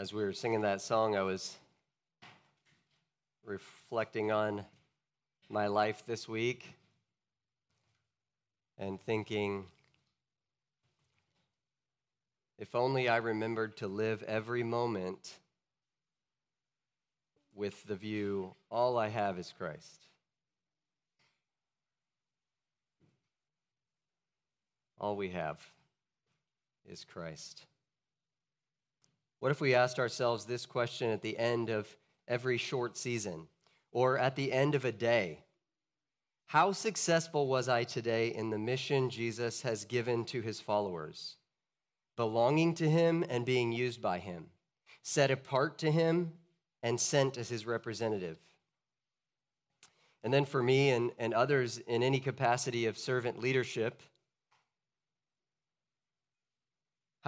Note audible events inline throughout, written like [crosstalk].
as we were singing that song, I was reflecting on my life this week and thinking, if only I remembered to live every moment with the view, all I have is Christ. All we have is Christ. What if we asked ourselves this question at the end of every short season or at the end of a day? How successful was I today in the mission Jesus has given to his followers? Belonging to him and being used by him, set apart to him and sent as his representative. And then for me and, and others in any capacity of servant leadership,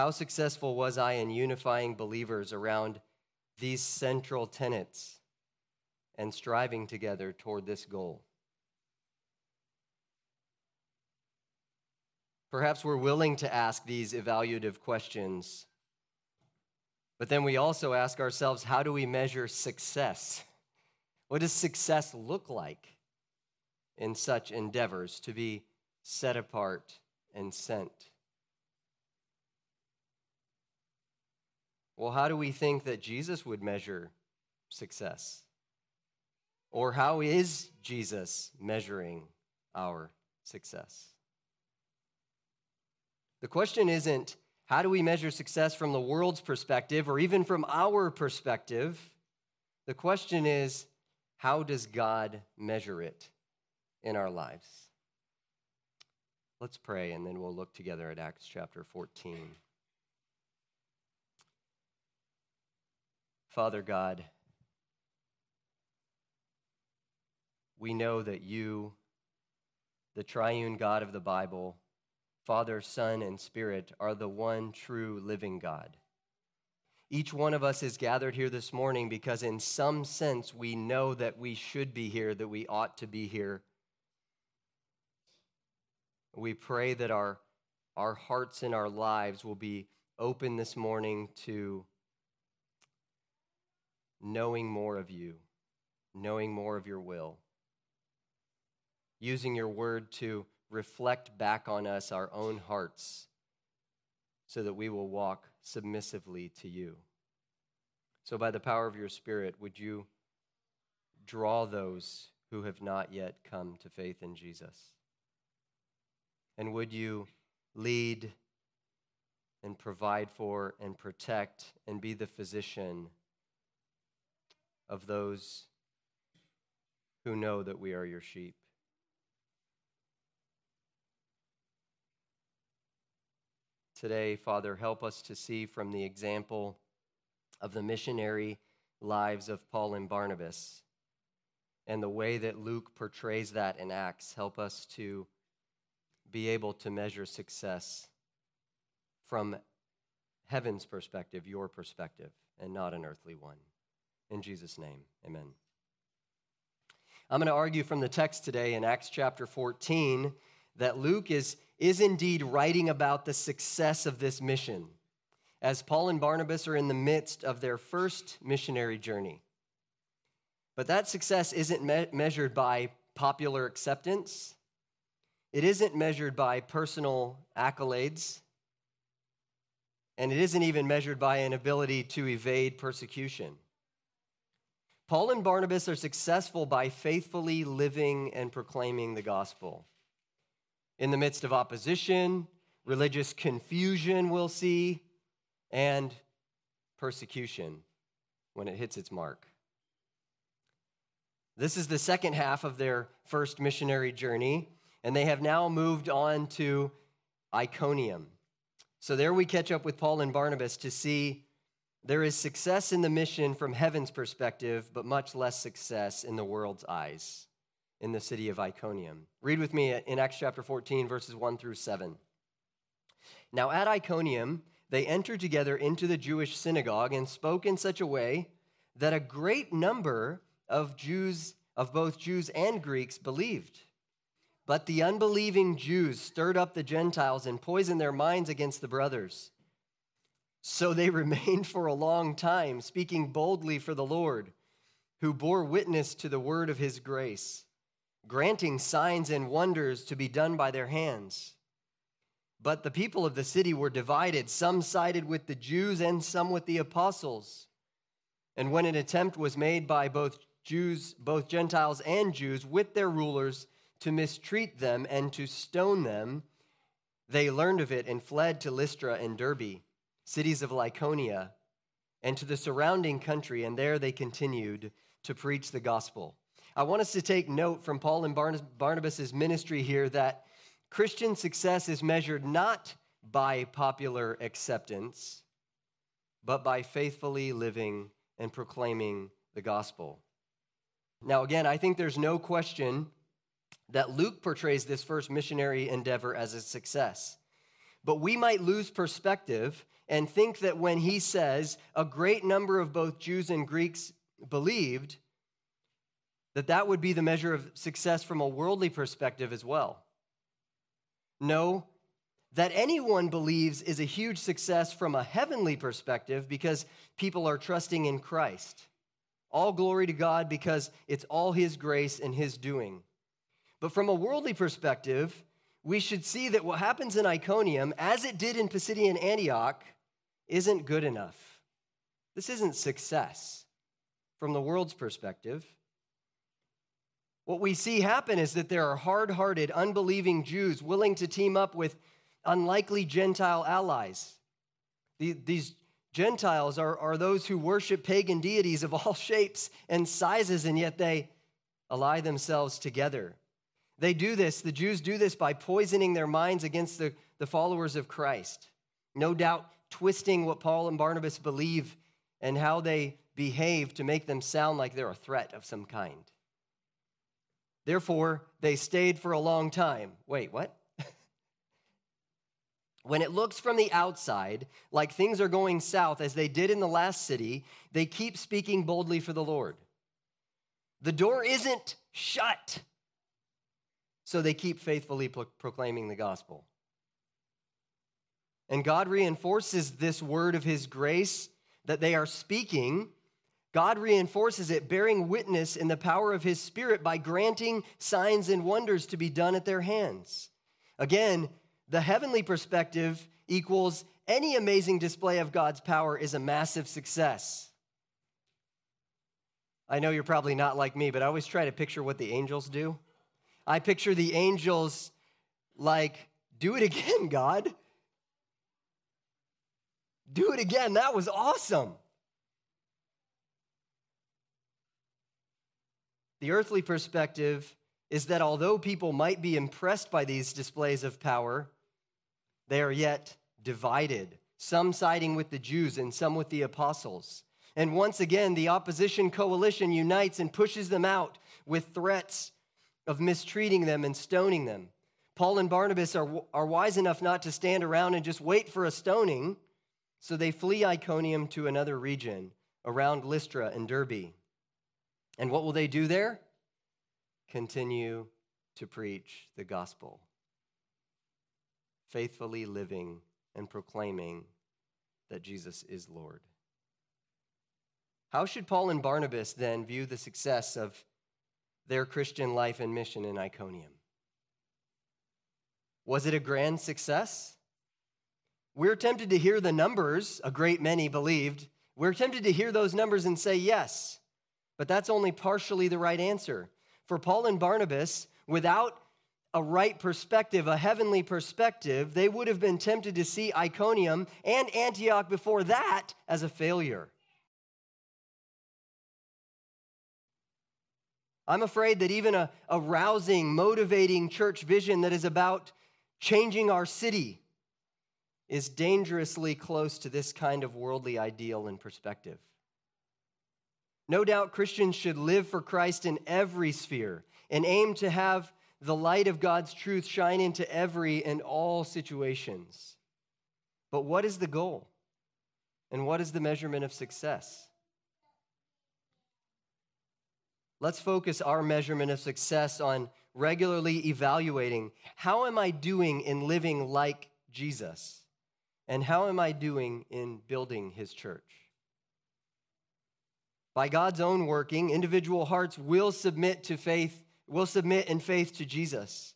How successful was I in unifying believers around these central tenets and striving together toward this goal? Perhaps we're willing to ask these evaluative questions, but then we also ask ourselves how do we measure success? What does success look like in such endeavors to be set apart and sent? Well, how do we think that Jesus would measure success? Or how is Jesus measuring our success? The question isn't how do we measure success from the world's perspective or even from our perspective? The question is how does God measure it in our lives? Let's pray and then we'll look together at Acts chapter 14. Father God, we know that you, the triune God of the Bible, Father, Son, and Spirit, are the one true living God. Each one of us is gathered here this morning because, in some sense, we know that we should be here, that we ought to be here. We pray that our, our hearts and our lives will be open this morning to knowing more of you, knowing more of your will, using your word to reflect back on us our own hearts so that we will walk submissively to you. So, by the power of your Spirit, would you draw those who have not yet come to faith in Jesus? And would you lead and provide for and protect and be the physician of those who know that we are your sheep. Today, Father, help us to see from the example of the missionary lives of Paul and Barnabas and the way that Luke portrays that in Acts. Help us to be able to measure success from heaven's perspective, your perspective, and not an earthly one. In Jesus' name, amen. I'm going to argue from the text today in Acts chapter 14 that Luke is, is indeed writing about the success of this mission as Paul and Barnabas are in the midst of their first missionary journey. But that success isn't me- measured by popular acceptance, it isn't measured by personal accolades, and it isn't even measured by an ability to evade persecution. Paul and Barnabas are successful by faithfully living and proclaiming the gospel. In the midst of opposition, religious confusion, we'll see, and persecution when it hits its mark. This is the second half of their first missionary journey, and they have now moved on to Iconium. So there we catch up with Paul and Barnabas to see there is success in the mission from heaven's perspective, but much less success in the world's eyes in the city of Iconium. Read with me in Acts chapter 14, verses 1 through 7. Now at Iconium, they entered together into the Jewish synagogue and spoke in such a way that a great number of Jews, of both Jews and Greeks, believed. But the unbelieving Jews stirred up the Gentiles and poisoned their minds against the brothers So they [laughs] remained for a long time, speaking boldly for the Lord, who bore witness to the word of his grace, granting signs and wonders to be done by their hands. But the people of the city were divided. Some sided with the Jews and some with the apostles. And when an attempt was made by both Jews, both Gentiles and Jews, with their rulers to mistreat them and to stone them, they learned of it and fled to Lystra and Derbe, cities of Lycaonia, and to the surrounding country, and there they continued to preach the gospel. I want us to take note from Paul and Barnabas' ministry here that Christian success is measured not by popular acceptance, but by faithfully living and proclaiming the gospel. Now, again, I think there's no question that Luke portrays this first missionary endeavor as a success. But we might lose perspective and think that when he says a great number of both Jews and Greeks believed, that that would be the measure of success from a worldly perspective as well. No, that anyone believes is a huge success from a heavenly perspective because people are trusting in Christ. All glory to God because it's all His grace and His doing. But from a worldly perspective, we should see that what happens in Iconium, as it did in Pisidian Antioch, isn't good enough. This isn't success from the world's perspective. What we see happen is that there are hard hearted, unbelieving Jews willing to team up with unlikely Gentile allies. These Gentiles are, are those who worship pagan deities of all [laughs] shapes and sizes, and yet they ally themselves together. They do this, the Jews do this by poisoning their minds against the, the followers of Christ. No doubt twisting what Paul and Barnabas believe and how they behave to make them sound like they're a threat of some kind. Therefore, they stayed for a long time. Wait, what? [laughs] when it looks from the outside like things are going south, as they did in the last city, they keep speaking boldly for the Lord. The door isn't shut, so they keep faithfully pro- proclaiming the gospel. And God reinforces this word of his grace that they are speaking God reinforces it, bearing witness in the power of his Spirit by granting signs and wonders to be done at their hands. Again, the heavenly perspective equals any amazing display of God's power is a massive success. I know you're probably not like me, but I always try to picture what the angels do. I picture the angels like, do it again, God. Do it again. That was awesome. The earthly perspective is that although people might be impressed by these displays of power, they are yet divided, some siding with the Jews and some with the apostles. And once again, the opposition coalition unites and pushes them out with threats of mistreating them and stoning them. Paul and Barnabas are, are wise enough not to stand around and just wait for a stoning, so they flee Iconium to another region around Lystra and Derbe. And what will they do there? Continue to preach the gospel, faithfully living and proclaiming that Jesus is Lord. How should Paul and Barnabas then view the success of their Christian life and mission in Iconium? Was it a grand success? We're tempted to hear the numbers, a great many believed. We're tempted to hear those numbers and say yes. But that's only partially the right answer. For Paul and Barnabas, without a right perspective, a heavenly perspective, they would have been tempted to see Iconium and Antioch before that as a failure. I'm afraid that even a, a rousing, motivating church vision that is about changing our city is dangerously close to this kind of worldly ideal and perspective. No doubt Christians should live for Christ in every sphere and aim to have the light of God's truth shine into every and all situations. But what is the goal? And what is the measurement of success? Let's focus our measurement of success on regularly evaluating how am I doing in living like Jesus? And how am I doing in building his church? By God's own working, individual hearts will submit to faith, will submit in faith to Jesus.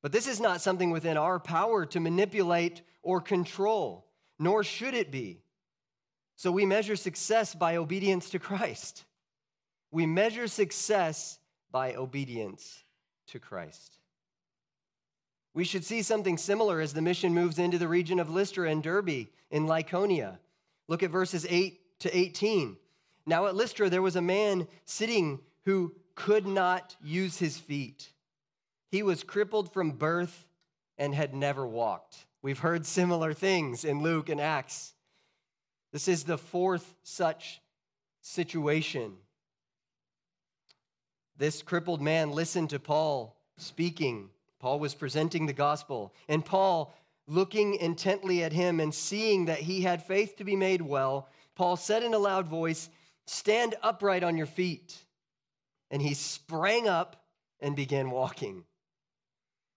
But this is not something within our power to manipulate or control, nor should it be. So we measure success by obedience to Christ. We measure success by obedience to Christ. We should see something similar as the mission moves into the region of Lystra and Derbe in Lycaonia. Look at verses 8 to 18. Now at Lystra, there was a man sitting who could not use his feet. He was crippled from birth and had never walked. We've heard similar things in Luke and Acts. This is the fourth such situation. This crippled man listened to Paul speaking Paul was presenting the gospel, and Paul, looking intently at him and seeing that he had faith to be made well, Paul said in a loud voice, Stand upright on your feet. And he sprang up and began walking.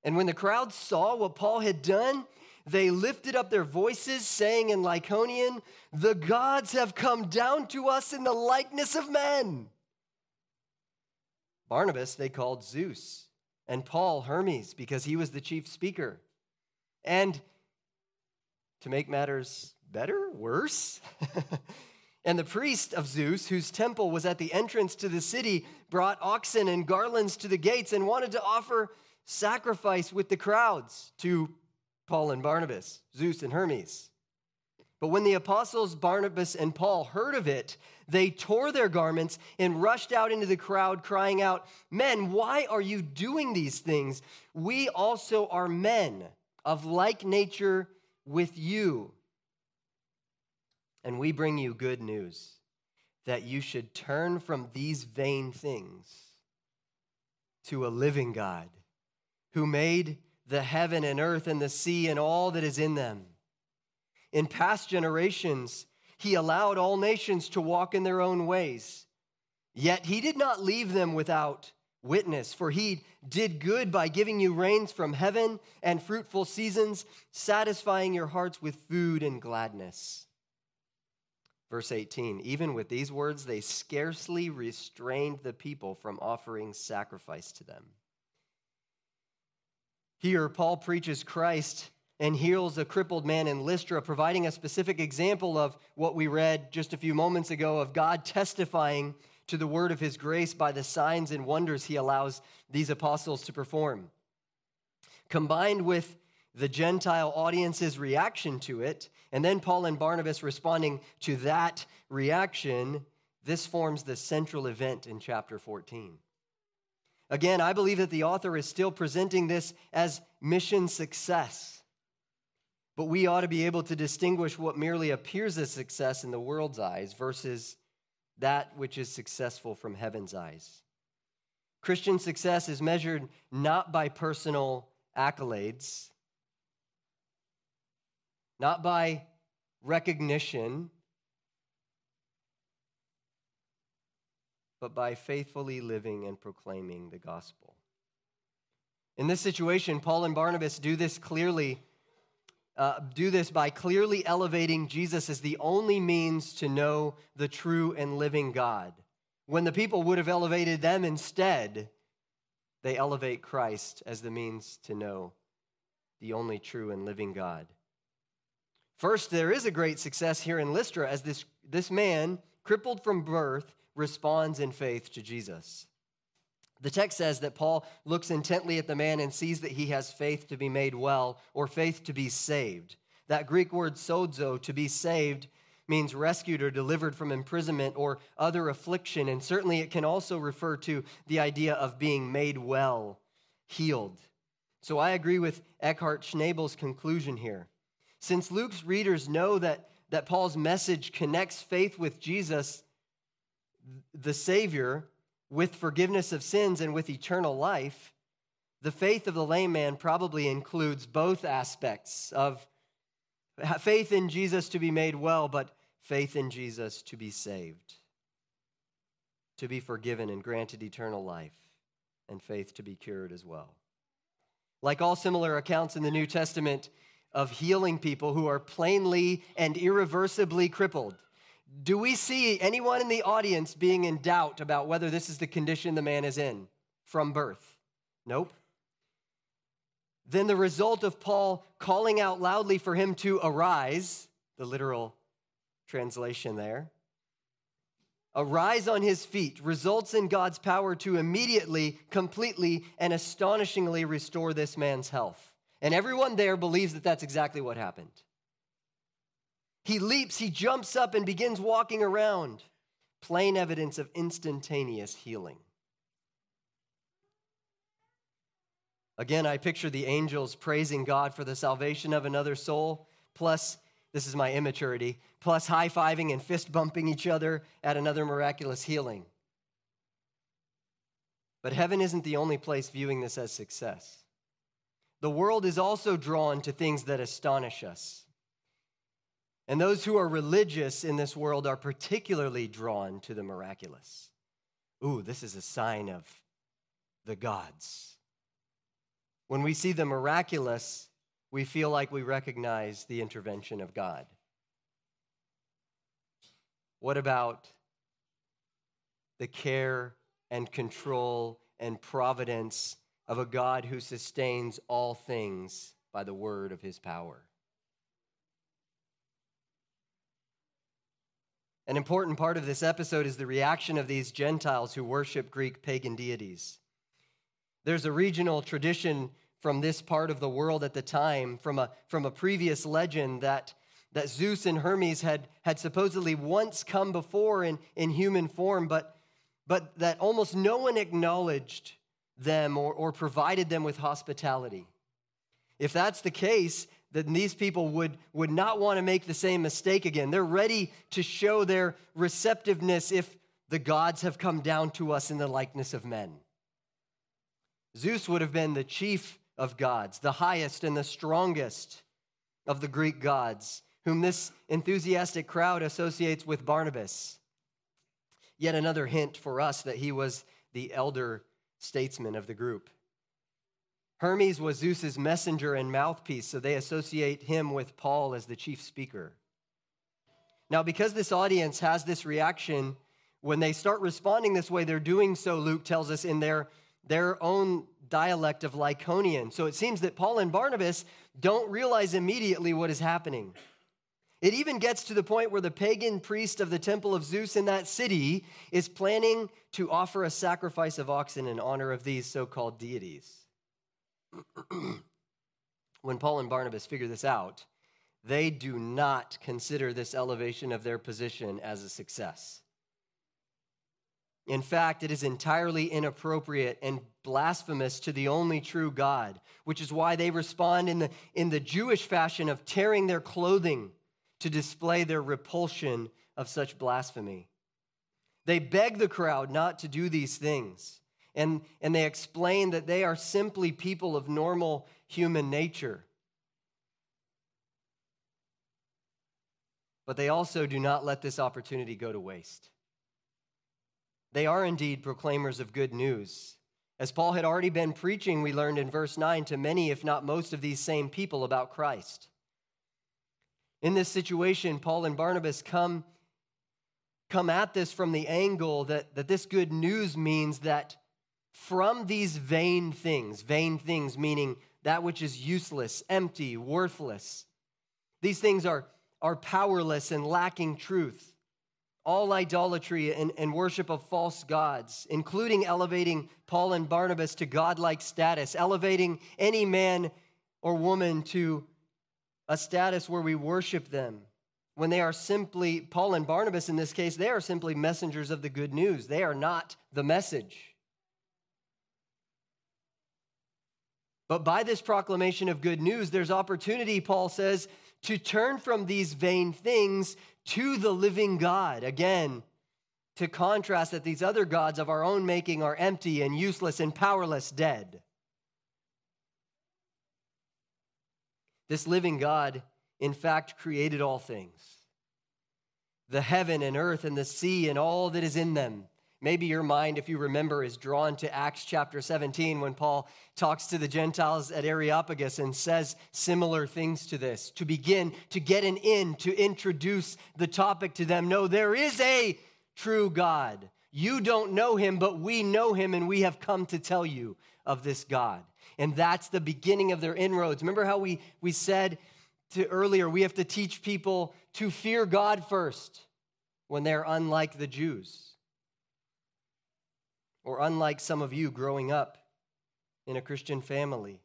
And when the crowd saw what Paul had done, they lifted up their voices, saying in Lycaonian, The gods have come down to us in the likeness of men. Barnabas they called Zeus and Paul Hermes because he was the chief speaker. And to make matters better, worse, [laughs] and the priest of Zeus, whose temple was at the entrance to the city, brought oxen and garlands to the gates and wanted to offer sacrifice with the crowds to Paul and Barnabas, Zeus and Hermes. But when the apostles Barnabas and Paul heard of it, they tore their garments and rushed out into the crowd, crying out, Men, why are you doing these things? We also are men of like nature with you. And we bring you good news that you should turn from these vain things to a living God who made the heaven and earth and the sea and all that is in them in past generations, he allowed all nations to walk in their own ways. Yet he did not leave them without witness, for he did good by giving you rains from heaven and fruitful seasons, satisfying your hearts with food and gladness. Verse 18 Even with these words, they scarcely restrained the people from offering sacrifice to them. Here, Paul preaches Christ and heals a crippled man in Lystra, providing a specific example of what we read just a few moments ago of God testifying to the word of his grace by the signs and wonders he allows these apostles to perform. Combined with the Gentile audience's reaction to it, and then Paul and Barnabas responding to that reaction, this forms the central event in chapter 14. Again, I believe that the author is still presenting this as mission success. But we ought to be able to distinguish what merely appears as success in the world's eyes versus that which is successful from heaven's eyes. Christian success is measured not by personal accolades, not by recognition, but by faithfully living and proclaiming the gospel. In this situation, Paul and Barnabas do this clearly uh, do this by clearly elevating Jesus as the only means to know the true and living God. When the people would have elevated them instead, they elevate Christ as the means to know the only true and living God. First, there is a great success here in Lystra as this, this man, crippled from birth, responds in faith to Jesus. The text says that Paul looks intently at the man and sees that he has faith to be made well or faith to be saved. That Greek word sozo, to be saved, means rescued or delivered from imprisonment or other affliction. And certainly it can also refer to the idea of being made well, healed. So I agree with Eckhard Schnabel's conclusion here. Since Luke's readers know that, that Paul's message connects faith with Jesus, the Savior, with forgiveness of sins and with eternal life, the faith of the lame man probably includes both aspects of faith in Jesus to be made well, but faith in Jesus to be saved, to be forgiven and granted eternal life, and faith to be cured as well. Like all similar accounts in the New Testament, of healing people who are plainly and irreversibly crippled. Do we see anyone in the audience being in doubt about whether this is the condition the man is in from birth? Nope. Then the result of Paul calling out loudly for him to arise, the literal translation there, arise on his feet, results in God's power to immediately, completely, and astonishingly restore this man's health. And everyone there believes that that's exactly what happened. He leaps, he jumps up, and begins walking around. Plain evidence of instantaneous healing. Again, I picture the angels praising God for the salvation of another soul, plus, this is my immaturity, plus high fiving and fist bumping each other at another miraculous healing. But heaven isn't the only place viewing this as success. The world is also drawn to things that astonish us. And those who are religious in this world are particularly drawn to the miraculous. Ooh, this is a sign of the gods. When we see the miraculous, we feel like we recognize the intervention of God. What about the care and control and providence of a God who sustains all things by the word of his power. An important part of this episode is the reaction of these Gentiles who worship Greek pagan deities. There's a regional tradition from this part of the world at the time, from a, from a previous legend, that, that Zeus and Hermes had, had supposedly once come before in, in human form, but, but that almost no one acknowledged them or, or provided them with hospitality. If that's the case, then these people would, would not want to make the same mistake again. They're ready to show their receptiveness if the gods have come down to us in the likeness of men. Zeus would have been the chief of gods, the highest and the strongest of the Greek gods, whom this enthusiastic crowd associates with Barnabas. Yet another hint for us that he was the elder statesman of the group. Hermes was Zeus's messenger and mouthpiece, so they associate him with Paul as the chief speaker. Now, because this audience has this reaction, when they start responding this way, they're doing so, Luke tells us, in their, their own dialect of Lycaonian. So it seems that Paul and Barnabas don't realize immediately what is happening. It even gets to the point where the pagan priest of the temple of Zeus in that city is planning to offer a sacrifice of oxen in honor of these so called deities. [clears throat] when Paul and Barnabas figure this out, they do not consider this elevation of their position as a success. In fact, it is entirely inappropriate and blasphemous to the only true God, which is why they respond in the, in the Jewish fashion of tearing their clothing to display their repulsion of such blasphemy. They beg the crowd not to do these things, and, and they explain that they are simply people of normal human nature. But they also do not let this opportunity go to waste. They are indeed proclaimers of good news. As Paul had already been preaching, we learned in verse 9, to many, if not most, of these same people about Christ. In this situation, Paul and Barnabas come, come at this from the angle that, that this good news means that from these vain things, vain things meaning that which is useless, empty, worthless, these things are, are powerless and lacking truth. All idolatry and, and worship of false gods, including elevating Paul and Barnabas to godlike status, elevating any man or woman to a status where we worship them when they are simply, Paul and Barnabas in this case, they are simply messengers of the good news. They are not the message. But by this proclamation of good news, there's opportunity, Paul says, to turn from these vain things to the living God. Again, to contrast that these other gods of our own making are empty and useless and powerless, dead. This living God, in fact, created all things the heaven and earth and the sea and all that is in them, Maybe your mind, if you remember, is drawn to Acts chapter 17 when Paul talks to the Gentiles at Areopagus and says similar things to this to begin to get an in, to introduce the topic to them. No, there is a true God. You don't know him, but we know him, and we have come to tell you of this God. And that's the beginning of their inroads. Remember how we, we said to earlier, we have to teach people to fear God first when they're unlike the Jews or unlike some of you growing up in a Christian family.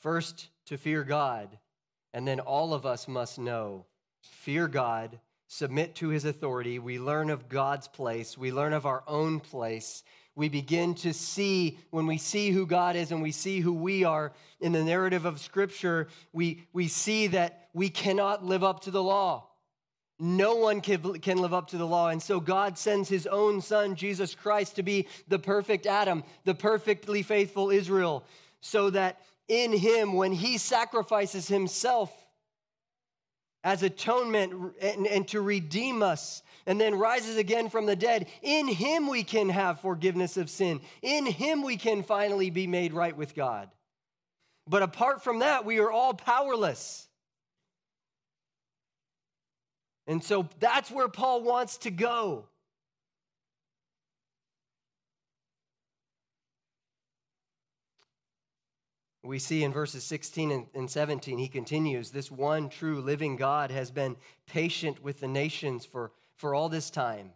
First, to fear God, and then all of us must know fear God, submit to his authority. We learn of God's place, we learn of our own place. We begin to see, when we see who God is and we see who we are in the narrative of Scripture, we, we see that we cannot live up to the law. No one can, can live up to the law. And so God sends his own son, Jesus Christ, to be the perfect Adam, the perfectly faithful Israel, so that in him, when he sacrifices himself as atonement and, and to redeem us, and then rises again from the dead, in him we can have forgiveness of sin. In him we can finally be made right with God. But apart from that, we are all powerless. And so that's where Paul wants to go. We see in verses 16 and 17, he continues this one true living God has been patient with the nations for, for all this time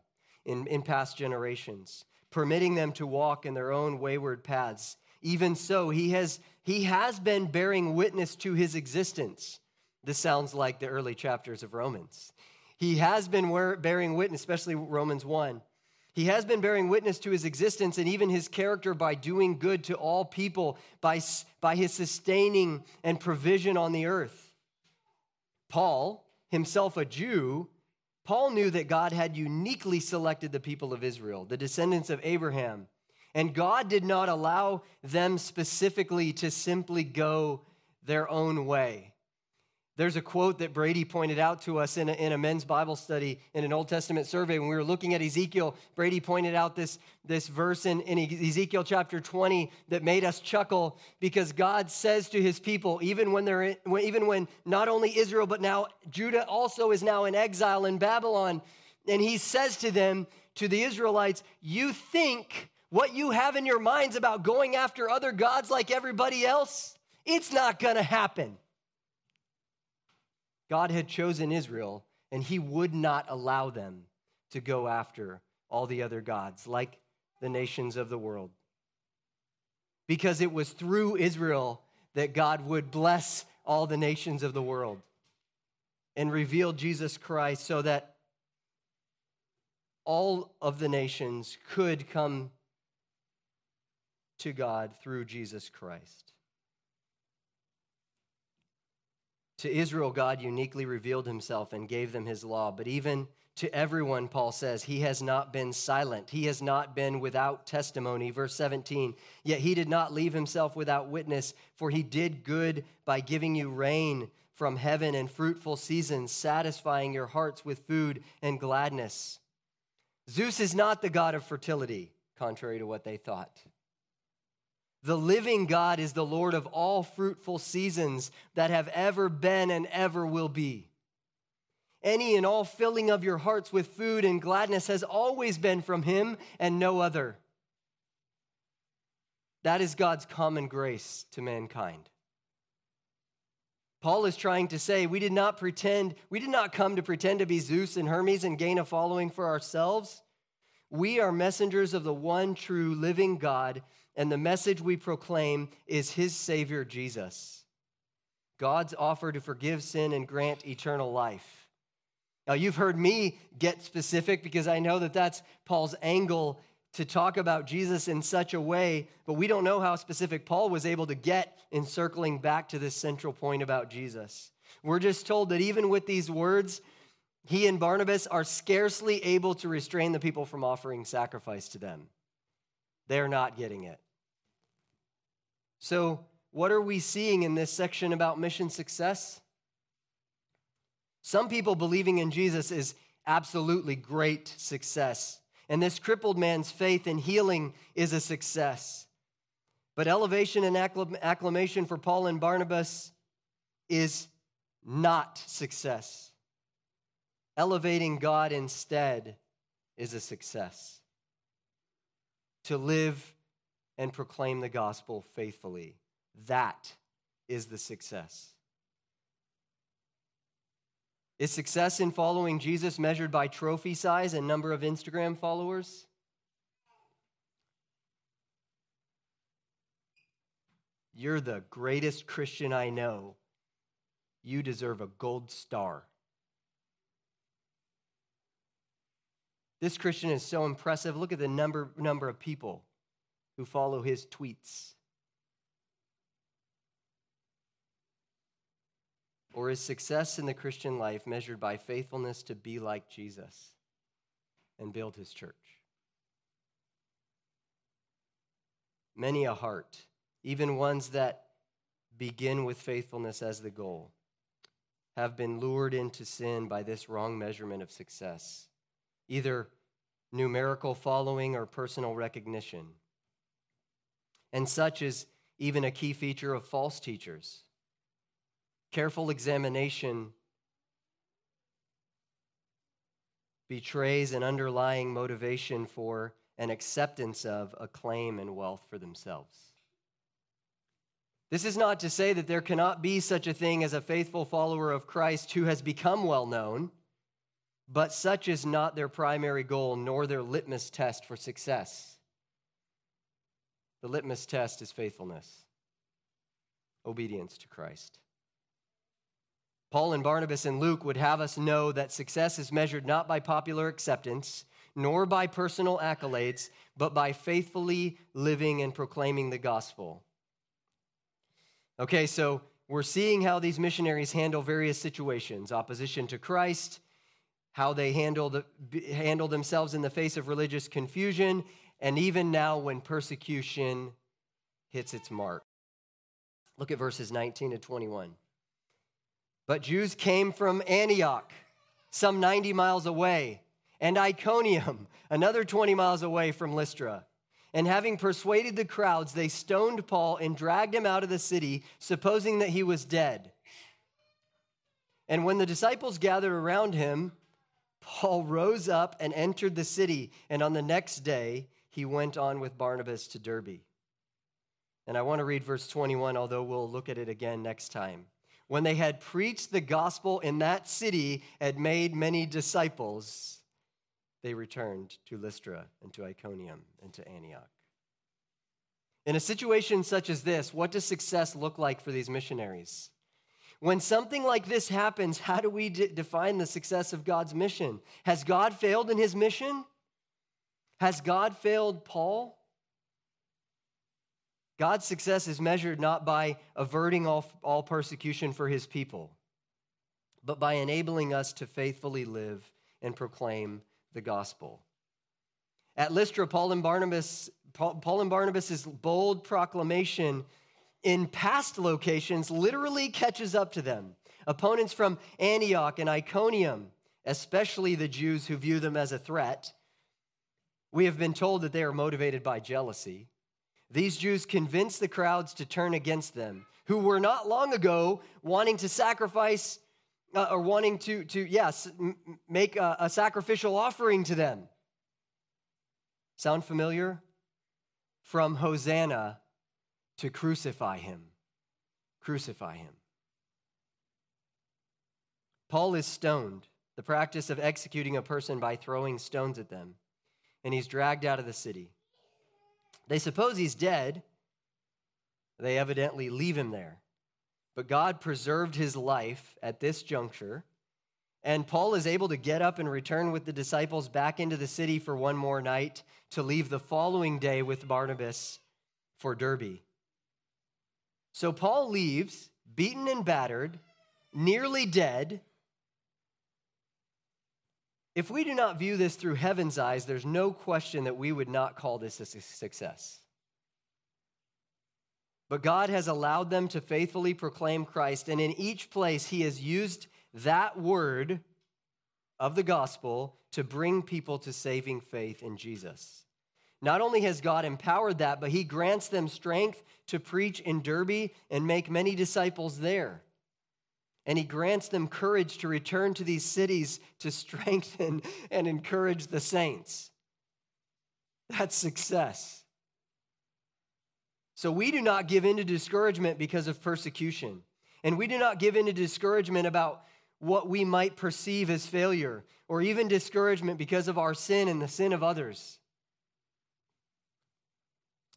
in, in past generations, permitting them to walk in their own wayward paths. Even so, he has, he has been bearing witness to his existence. This sounds like the early chapters of Romans. He has been bearing witness, especially Romans 1. He has been bearing witness to his existence and even his character by doing good to all people, by, by his sustaining and provision on the earth. Paul, himself a Jew, Paul knew that God had uniquely selected the people of Israel, the descendants of Abraham. And God did not allow them specifically to simply go their own way. There's a quote that Brady pointed out to us in a, in a men's Bible study in an Old Testament survey. When we were looking at Ezekiel, Brady pointed out this, this verse in, in Ezekiel chapter 20 that made us chuckle because God says to his people, even when they're in, even when not only Israel, but now Judah also is now in exile in Babylon, and he says to them, to the Israelites, You think what you have in your minds about going after other gods like everybody else, it's not gonna happen. God had chosen Israel, and he would not allow them to go after all the other gods like the nations of the world. Because it was through Israel that God would bless all the nations of the world and reveal Jesus Christ so that all of the nations could come to God through Jesus Christ. To Israel, God uniquely revealed himself and gave them his law. But even to everyone, Paul says, he has not been silent. He has not been without testimony. Verse 17, yet he did not leave himself without witness, for he did good by giving you rain from heaven and fruitful seasons, satisfying your hearts with food and gladness. Zeus is not the god of fertility, contrary to what they thought. The living God is the Lord of all fruitful seasons that have ever been and ever will be. Any and all filling of your hearts with food and gladness has always been from Him and no other. That is God's common grace to mankind. Paul is trying to say we did not pretend, we did not come to pretend to be Zeus and Hermes and gain a following for ourselves. We are messengers of the one true living God and the message we proclaim is his Savior, Jesus. God's offer to forgive sin and grant eternal life. Now, you've heard me get specific because I know that that's Paul's angle to talk about Jesus in such a way, but we don't know how specific Paul was able to get in circling back to this central point about Jesus. We're just told that even with these words, he and Barnabas are scarcely able to restrain the people from offering sacrifice to them. They're not getting it. So, what are we seeing in this section about mission success? Some people believing in Jesus is absolutely great success. And this crippled man's faith in healing is a success. But elevation and acclamation for Paul and Barnabas is not success. Elevating God instead is a success. To live and proclaim the gospel faithfully, that is the success. Is success in following Jesus measured by trophy size and number of Instagram followers? You're the greatest Christian I know. You deserve a gold star. This Christian is so impressive. Look at the number, number of people who follow his tweets. Or is success in the Christian life measured by faithfulness to be like Jesus and build his church? Many a heart, even ones that begin with faithfulness as the goal, have been lured into sin by this wrong measurement of success, either numerical following or personal recognition. And such is even a key feature of false teachers Careful examination betrays an underlying motivation for an acceptance of acclaim and wealth for themselves. This is not to say that there cannot be such a thing as a faithful follower of Christ who has become well known, but such is not their primary goal nor their litmus test for success. The litmus test is faithfulness, obedience to Christ. Paul and Barnabas and Luke would have us know that success is measured not by popular acceptance, nor by personal accolades, but by faithfully living and proclaiming the gospel. Okay, so we're seeing how these missionaries handle various situations opposition to Christ, how they handle, the, handle themselves in the face of religious confusion, and even now when persecution hits its mark. Look at verses 19 to 21. But Jews came from Antioch, some 90 miles away, and Iconium, another 20 miles away from Lystra. And having persuaded the crowds, they stoned Paul and dragged him out of the city, supposing that he was dead. And when the disciples gathered around him, Paul rose up and entered the city, and on the next day he went on with Barnabas to Derbe. And I want to read verse 21, although we'll look at it again next time when they had preached the gospel in that city and made many disciples, they returned to Lystra and to Iconium and to Antioch. In a situation such as this, what does success look like for these missionaries? When something like this happens, how do we de- define the success of God's mission? Has God failed in his mission? Has God failed Paul? God's success is measured not by averting all, all persecution for his people, but by enabling us to faithfully live and proclaim the gospel. At Lystra, Paul and Barnabas, Paul, Paul and Barnabas' bold proclamation in past locations literally catches up to them. Opponents from Antioch and Iconium, especially the Jews who view them as a threat, we have been told that they are motivated by jealousy. These Jews convinced the crowds to turn against them, who were not long ago wanting to sacrifice uh, or wanting to, to yes, m- make a, a sacrificial offering to them. Sound familiar? From Hosanna to crucify him. Crucify him. Paul is stoned, the practice of executing a person by throwing stones at them, and he's dragged out of the city. They suppose he's dead. They evidently leave him there. But God preserved his life at this juncture. And Paul is able to get up and return with the disciples back into the city for one more night to leave the following day with Barnabas for Derbe. So Paul leaves, beaten and battered, nearly dead. If we do not view this through heaven's eyes, there's no question that we would not call this a success. But God has allowed them to faithfully proclaim Christ, and in each place, He has used that word of the gospel to bring people to saving faith in Jesus. Not only has God empowered that, but He grants them strength to preach in Derbe and make many disciples there. And He grants them courage to return to these cities to strengthen [laughs] and encourage the saints. That's success. So we do not give in to discouragement because of persecution. And we do not give in to discouragement about what we might perceive as failure or even discouragement because of our sin and the sin of others.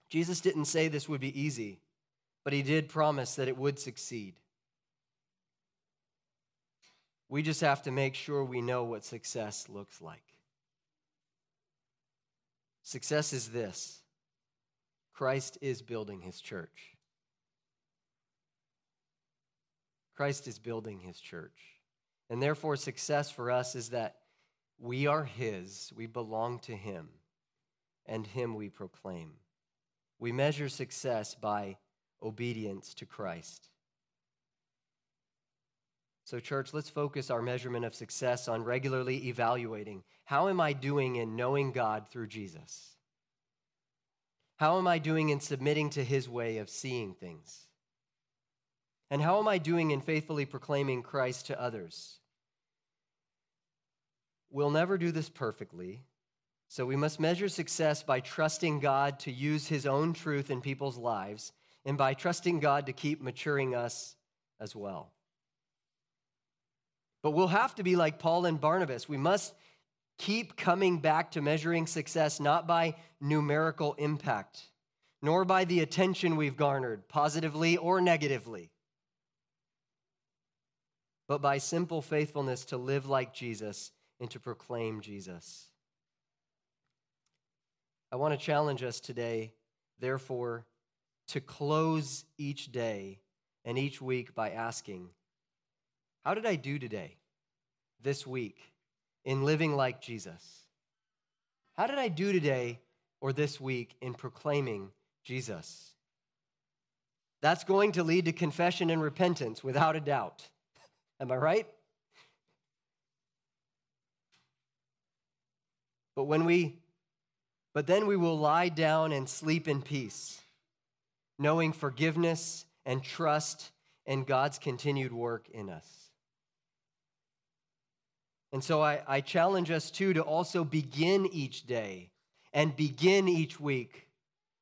Jesus didn't say this would be easy, but he did promise that it would succeed. We just have to make sure we know what success looks like. Success is this Christ is building his church. Christ is building his church. And therefore, success for us is that we are his, we belong to him, and him we proclaim. We measure success by obedience to Christ. So, church, let's focus our measurement of success on regularly evaluating how am I doing in knowing God through Jesus? How am I doing in submitting to his way of seeing things? And how am I doing in faithfully proclaiming Christ to others? We'll never do this perfectly, so we must measure success by trusting God to use his own truth in people's lives and by trusting God to keep maturing us as well. But we'll have to be like Paul and Barnabas. We must keep coming back to measuring success not by numerical impact, nor by the attention we've garnered, positively or negatively, but by simple faithfulness to live like Jesus and to proclaim Jesus. I want to challenge us today, therefore, to close each day and each week by asking, How did I do today, this week, in living like Jesus? How did I do today or this week in proclaiming Jesus? That's going to lead to confession and repentance without a doubt. [laughs] Am I right? But when we but then we will lie down and sleep in peace, knowing forgiveness and trust and God's continued work in us. And so I, I, challenge us too to also begin each day and begin each week.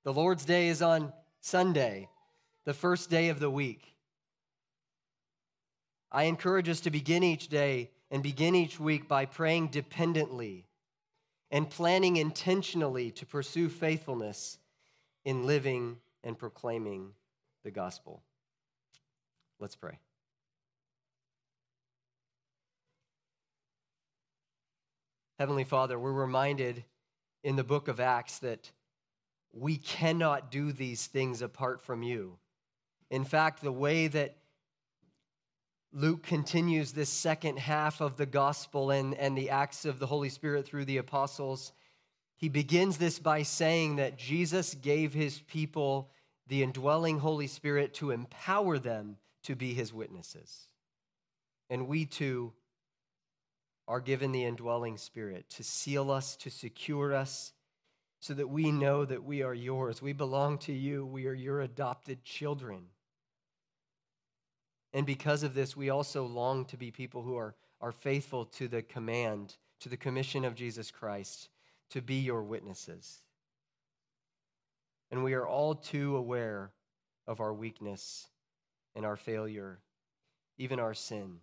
The Lord's Day is on Sunday, the first day of the week. I encourage us to begin each day and begin each week by praying dependently and planning intentionally to pursue faithfulness in living and proclaiming the gospel. Let's pray. Heavenly Father, we're reminded in the book of Acts that we cannot do these things apart from you. In fact, the way that Luke continues this second half of the gospel and, and the acts of the Holy Spirit through the apostles. He begins this by saying that Jesus gave his people the indwelling Holy Spirit to empower them to be his witnesses. And we too are given the indwelling Spirit to seal us, to secure us, so that we know that we are yours. We belong to you. We are your adopted children. And because of this, we also long to be people who are, are faithful to the command, to the commission of Jesus Christ, to be your witnesses. And we are all too aware of our weakness and our failure, even our sin.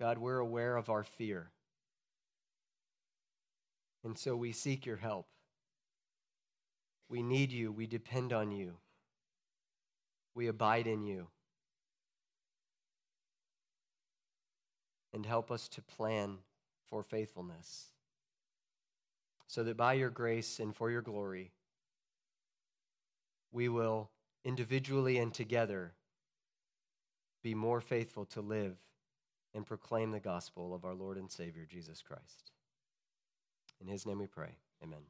God, we're aware of our fear. And so we seek your help. We need you. We depend on you we abide in you. And help us to plan for faithfulness, so that by your grace and for your glory, we will individually and together be more faithful to live and proclaim the gospel of our Lord and Savior, Jesus Christ. In his name we pray. Amen.